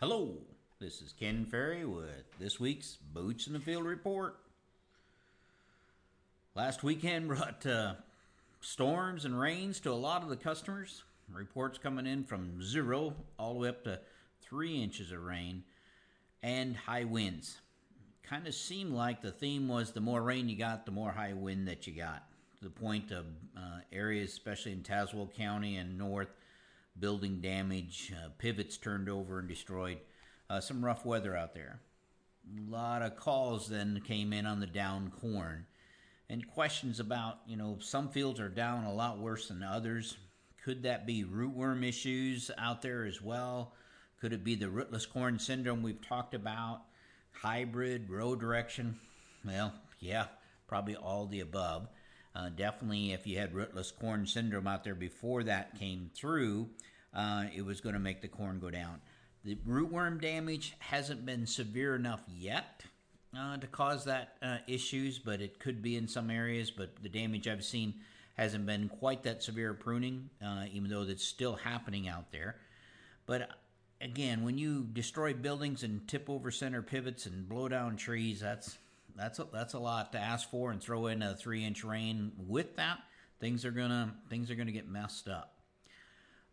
Hello, this is Ken Ferrie with this week's Boots in the Field report. Last weekend brought uh, storms and rains to a lot of the customers. Reports coming in from zero all the way up to three inches of rain and high winds. Kind of seemed like the theme was the more rain you got, the more high wind that you got. To the point of uh, areas, especially in Tazewell County and north, building damage, uh, pivots turned over and destroyed. Uh, some rough weather out there. A lot of calls then came in on the down corn and questions about, you know, some fields are down a lot worse than others. Could that be rootworm issues out there as well? Could it be the rootless corn syndrome we've talked about? Hybrid, row direction? Well, yeah, probably all the above. Uh, definitely, if you had rootless corn syndrome out there before that came through, uh, it was going to make the corn go down. The rootworm damage hasn't been severe enough yet uh, to cause that uh, issues, but it could be in some areas. But the damage I've seen hasn't been quite that severe pruning, uh, even though it's still happening out there. But again, when you destroy buildings and tip over center pivots and blow down trees, that's that's a, that's a lot to ask for, and throw in a three inch rain with that, things are gonna things are gonna get messed up.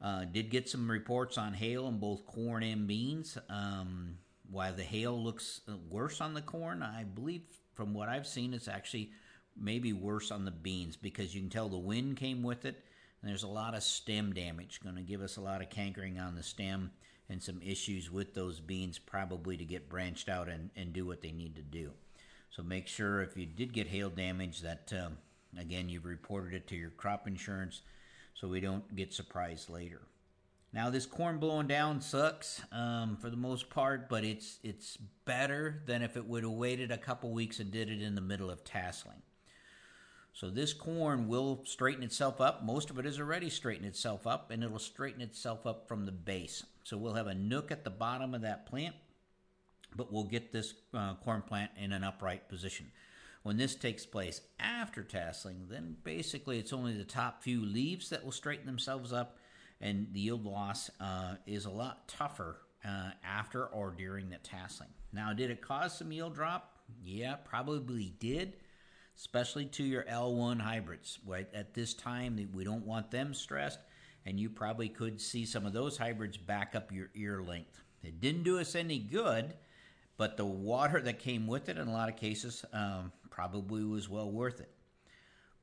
Uh, did get some reports on hail on both corn and beans. Um, while the hail looks worse on the corn, I believe from what I've seen, it's actually maybe worse on the beans because you can tell the wind came with it, and there's a lot of stem damage. Going to give us a lot of cankering on the stem and some issues with those beans, probably to get branched out and, and do what they need to do. So make sure if you did get hail damage that, um, again, you've reported it to your crop insurance so we don't get surprised later. Now this corn blowing down sucks um, for the most part, but it's it's better than if it would have waited a couple weeks and did it in the middle of tasseling. So this corn will straighten itself up. Most of it has already straightened itself up, and it'll straighten itself up from the base. So we'll have a nook at the bottom of that plant but we'll get this uh, corn plant in an upright position. When this takes place after tasseling, then basically it's only the top few leaves that will straighten themselves up, and the yield loss uh, is a lot tougher uh, after or during the tasseling. Now, did it cause some yield drop? Yeah, probably did, especially to your L1 hybrids. Right at this time, we don't want them stressed, and you probably could see some of those hybrids back up your ear length. It didn't do us any good but the water that came with it in a lot of cases um, probably was well worth it.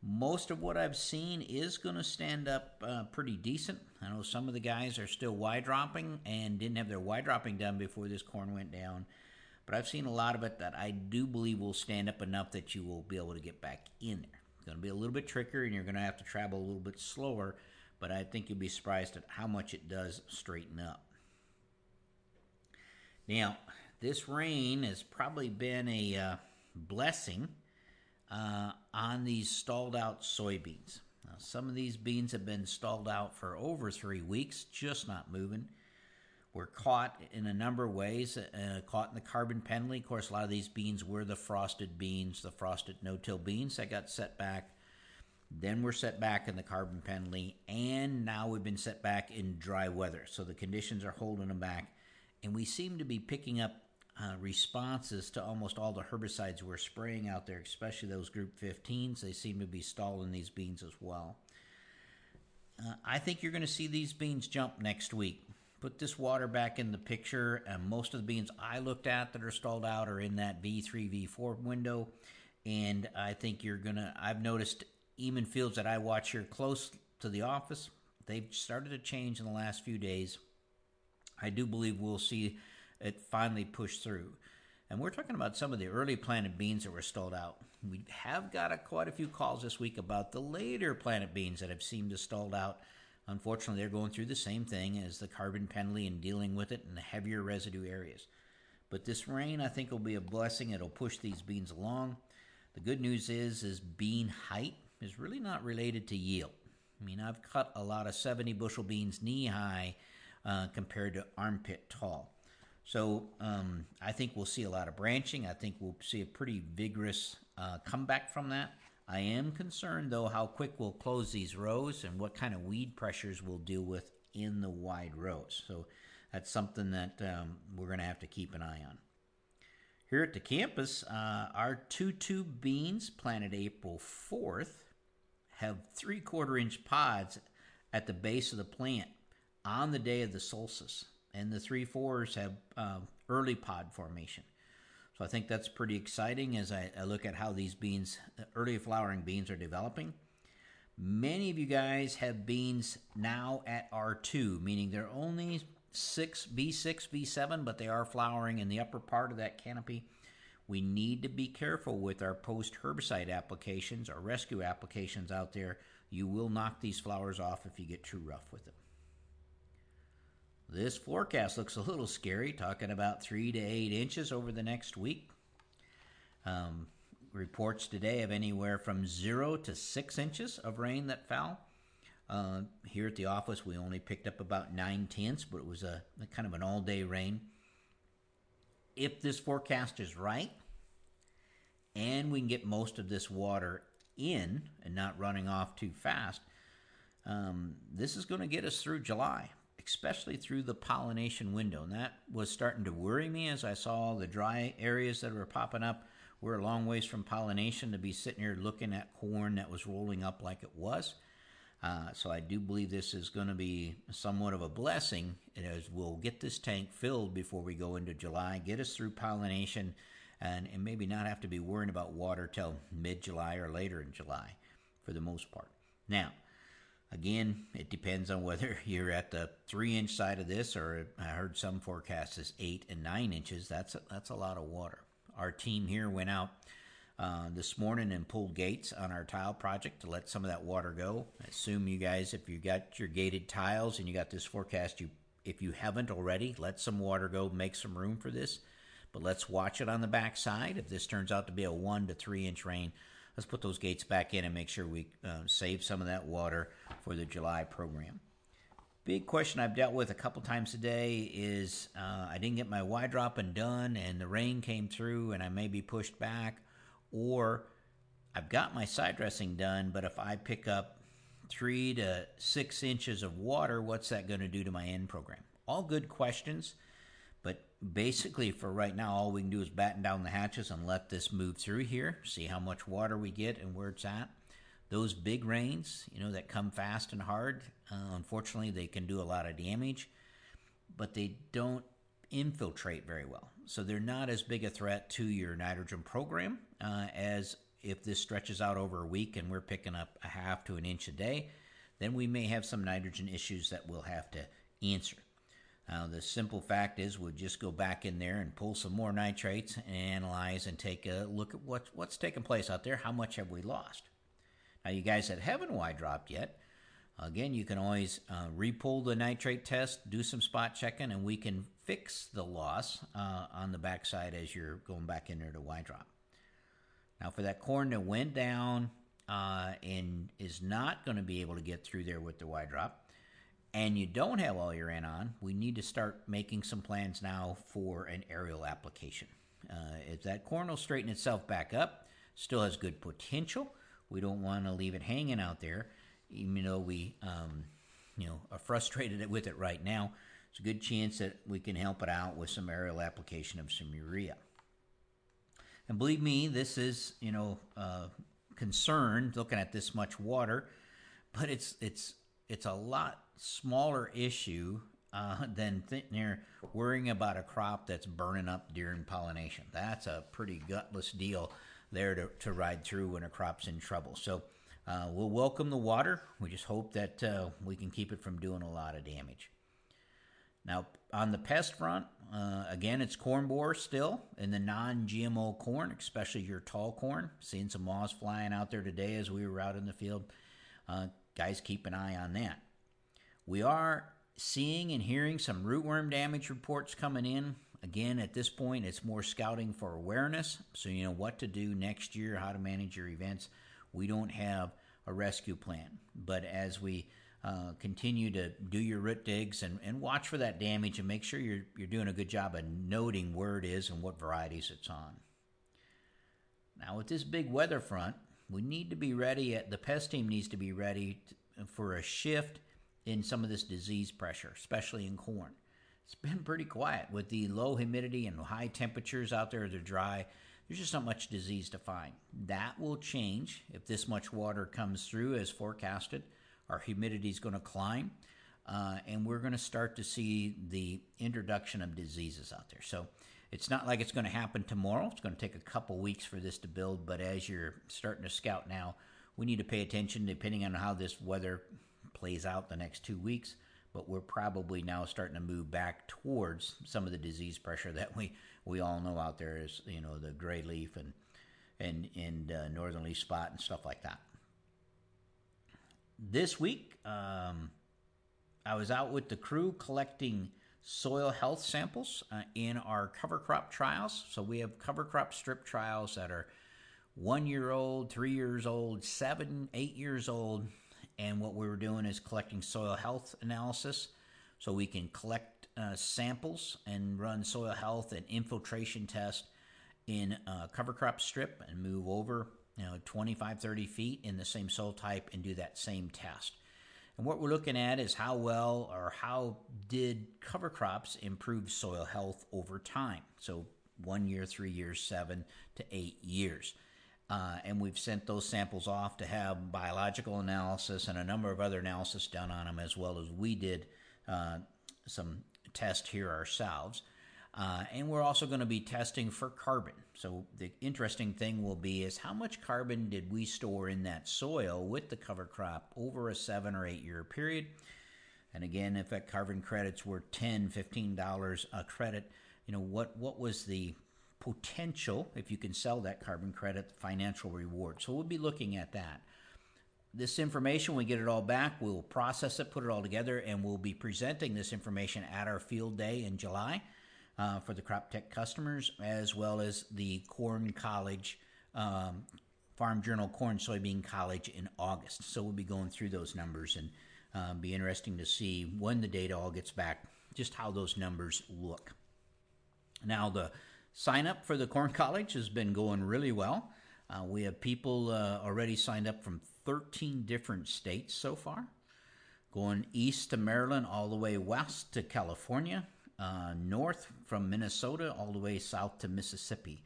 Most of what I've seen is going to stand up uh, pretty decent. I know some of the guys are still Y dropping and didn't have their Y dropping done before this corn went down. But I've seen a lot of it that I do believe will stand up enough that you will be able to get back in there. It's going to be a little bit trickier and you're going to have to travel a little bit slower, but I think you'll be surprised at how much it does straighten up. Now, this rain has probably been a uh, blessing uh, on these stalled out soybeans. Now, some of these beans have been stalled out for over three weeks, just not moving. We're caught in a number of ways, uh, caught in the carbon penalty. Of course, a lot of these beans were the frosted beans, the frosted no till beans that got set back. Then we're set back in the carbon penalty, and now we've been set back in dry weather. So the conditions are holding them back, and we seem to be picking up uh, responses to almost all the herbicides we're spraying out there, especially those group 15s. They seem to be stalling these beans as well. Uh, I think you're going to see these beans jump next week. Put this water back in the picture, and most of the beans I looked at that are stalled out are in that V3, V4 window. And I think you're going to, I've noticed even fields that I watch here close to the office, they've started to change in the last few days. I do believe we'll see it finally pushed through. And we're talking about some of the early planted beans that were stalled out. We have got a, quite a few calls this week about the later planted beans that have seemed to stalled out. Unfortunately, they're going through the same thing as the carbon penalty and dealing with it in the heavier residue areas. But this rain, I think, will be a blessing. It'll push these beans along. The good news is, is bean height is really not related to yield. I mean, I've cut a lot of 70 bushel beans knee high uh, compared to armpit tall. So um, I think we'll see a lot of branching. I think we'll see a pretty vigorous uh, comeback from that. I am concerned, though, how quick we'll close these rows and what kind of weed pressures we'll deal with in the wide rows. So that's something that um, we're going to have to keep an eye on. Here at the campus, uh, our two tube beans planted April 4th have three quarter inch pods at the base of the plant on the day of the solstice. And the three fours have uh, early pod formation. So I think that's pretty exciting as I, I look at how these beans, early flowering beans, are developing. Many of you guys have beans now at R2, meaning they're only 6, V6, V7, but they are flowering in the upper part of that canopy. We need to be careful with our post herbicide applications or rescue applications out there. You will knock these flowers off if you get too rough with them. This forecast looks a little scary, talking about three to eight inches over the next week. Um, reports today of anywhere from zero to six inches of rain that fell. Uh, here at the office, we only picked up about nine tenths, but it was a, a kind of an all day rain. If this forecast is right, and we can get most of this water in and not running off too fast, um, this is going to get us through July, especially through the pollination window. And that was starting to worry me as I saw the dry areas that were popping up. We're a long ways from pollination to be sitting here looking at corn that was rolling up like it was. Uh, so I do believe this is going to be somewhat of a blessing as we'll get this tank filled before we go into July, get us through pollination, and, and maybe not have to be worrying about water till mid July or later in July for the most part. Now, again, it depends on whether you're at the three inch side of this, or I heard some forecasts is eight and nine inches. That's a, that's a lot of water. Our team here went out uh, this morning and pulled gates on our tile project to let some of that water go. I assume you guys, if you got your gated tiles and you got this forecast, you if you haven't already, let some water go, make some room for this. But let's watch it on the back side. If this turns out to be a one to three inch rain, let's put those gates back in and make sure we uh, save some of that water for the July program. Big question I've dealt with a couple times today is uh, I didn't get my Y dropping done and the rain came through and I may be pushed back or I've got my side dressing done, but if I pick up three to six inches of water, what's that going to do to my N program? All good questions, but basically for right now, all we can do is batten down the hatches and let this move through here, see how much water we get and where it's at. Those big rains, you know, that come fast and hard, uh, unfortunately, they can do a lot of damage, but they don't infiltrate very well. So they're not as big a threat to your nitrogen program uh, as if this stretches out over a week and we're picking up a half to an inch a day, then we may have some nitrogen issues that we'll have to answer. Now, the simple fact is we'll just go back in there and pull some more nitrates and analyze and take a look at what, what's taking place out there. How much have we lost? Now, you guys that haven't Y dropped yet, again, you can always uh, repull the nitrate test, do some spot checking, and we can fix the loss uh, on the backside as you're going back in there to Y drop. Now, for that corn that went down uh, and is not going to be able to get through there with the Y drop, and you don't have all your N on, we need to start making some plans now for an aerial application. Uh, if that corn will straighten itself back up, still has good potential. We don't want to leave it hanging out there, even though we, um, you know, are frustrated with it right now. It's a good chance that we can help it out with some aerial application of some urea. And believe me, this is you know uh, concerned looking at this much water, but it's it's it's a lot smaller issue uh, than th- worrying about a crop that's burning up during pollination. That's a pretty gutless deal there to, to ride through when a crop's in trouble. So uh, we'll welcome the water. We just hope that uh, we can keep it from doing a lot of damage. Now, on the pest front, uh, again, it's corn borer still in the non GMO corn, especially your tall corn. Seeing some moths flying out there today as we were out in the field. Uh, guys, keep an eye on that. We are seeing and hearing some rootworm damage reports coming in. Again, at this point, it's more scouting for awareness. So, you know what to do next year, how to manage your events. We don't have a rescue plan. But as we uh, continue to do your root digs and, and watch for that damage and make sure you're, you're doing a good job of noting where it is and what varieties it's on. Now, with this big weather front, we need to be ready. At, the pest team needs to be ready to, for a shift in some of this disease pressure, especially in corn. It's been pretty quiet with the low humidity and high temperatures out there. They're dry. There's just not much disease to find. That will change if this much water comes through as forecasted. Our humidity is going to climb, uh, and we're going to start to see the introduction of diseases out there. So it's not like it's going to happen tomorrow. It's going to take a couple weeks for this to build, but as you're starting to scout now, we need to pay attention depending on how this weather plays out the next two weeks but we're probably now starting to move back towards some of the disease pressure that we, we all know out there is you know the gray leaf and and and uh, northern leaf spot and stuff like that. This week, um, I was out with the crew collecting soil health samples uh, in our cover crop trials. So we have cover crop strip trials that are one year old, three years old, seven, eight years old, and what we were doing is collecting soil health analysis. So we can collect uh, samples and run soil health and infiltration test in a cover crop strip and move over you know 25 30 feet in the same soil type and do that same test. And what we're looking at is how well or how did cover crops improve soil health over time? So one year three years seven to eight years uh, and we've sent those samples off to have biological analysis and a number of other analysis done on them, as well as we did uh, some tests here ourselves. Uh, and we're also going to be testing for carbon. So the interesting thing will be is how much carbon did we store in that soil with the cover crop over a seven or eight year period? And again, if that carbon credits were 10 $15 a credit, you know, what, what was the potential, if you can sell that carbon credit, financial reward. So we'll be looking at that. This information, we get it all back, we'll process it, put it all together, and we'll be presenting this information at our field day in July uh, for the crop tech customers, as well as the Corn College um, Farm Journal Corn Soybean College in August. So we'll be going through those numbers and uh, be interesting to see when the data all gets back, just how those numbers look. Now the Sign up for the Corn College has been going really well. Uh, we have people uh, already signed up from 13 different states so far, going east to Maryland, all the way west to California, uh, north from Minnesota, all the way south to Mississippi.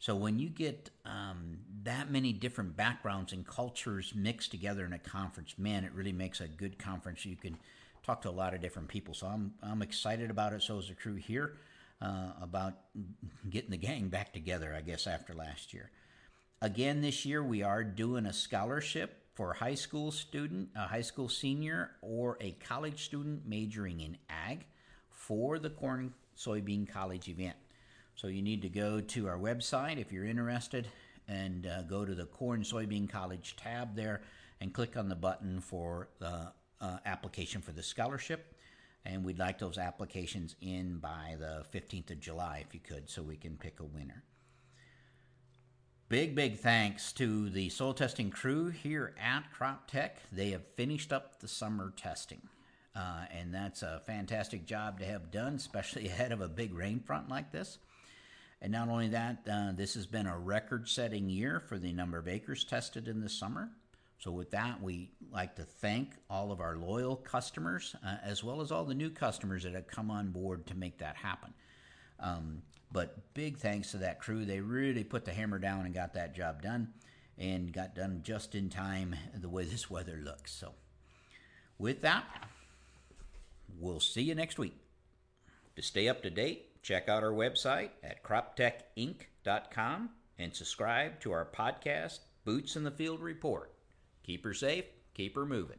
So when you get um, that many different backgrounds and cultures mixed together in a conference, man, it really makes a good conference. You can talk to a lot of different people. So I'm I'm excited about it. So is the crew here uh, about getting the gang back together, I guess, after last year. Again, this year we are doing a scholarship for a high school student, a high school senior, or a college student majoring in ag for the Corn Soybean College event. So you need to go to our website if you're interested and uh, go to the Corn Soybean College tab there and click on the button for the uh, application for the scholarship and we'd like those applications in by the 15th of July if you could so we can pick a winner. Big, big thanks to the soil testing crew here at Crop Tech. They have finished up the summer testing. Uh, and that's a fantastic job to have done, especially ahead of a big rain front like this. And not only that, uh, this has been a record setting year for the number of acres tested in the summer. So, with that, we like to thank all of our loyal customers, uh, as well as all the new customers that have come on board to make that happen. Um, but big thanks to that crew. They really put the hammer down and got that job done, and got done just in time the way this weather looks. So, with that, we'll see you next week. To stay up to date, check out our website at croptechinc.com and subscribe to our podcast, Boots in the Field Report. Keep her safe, keep her moving.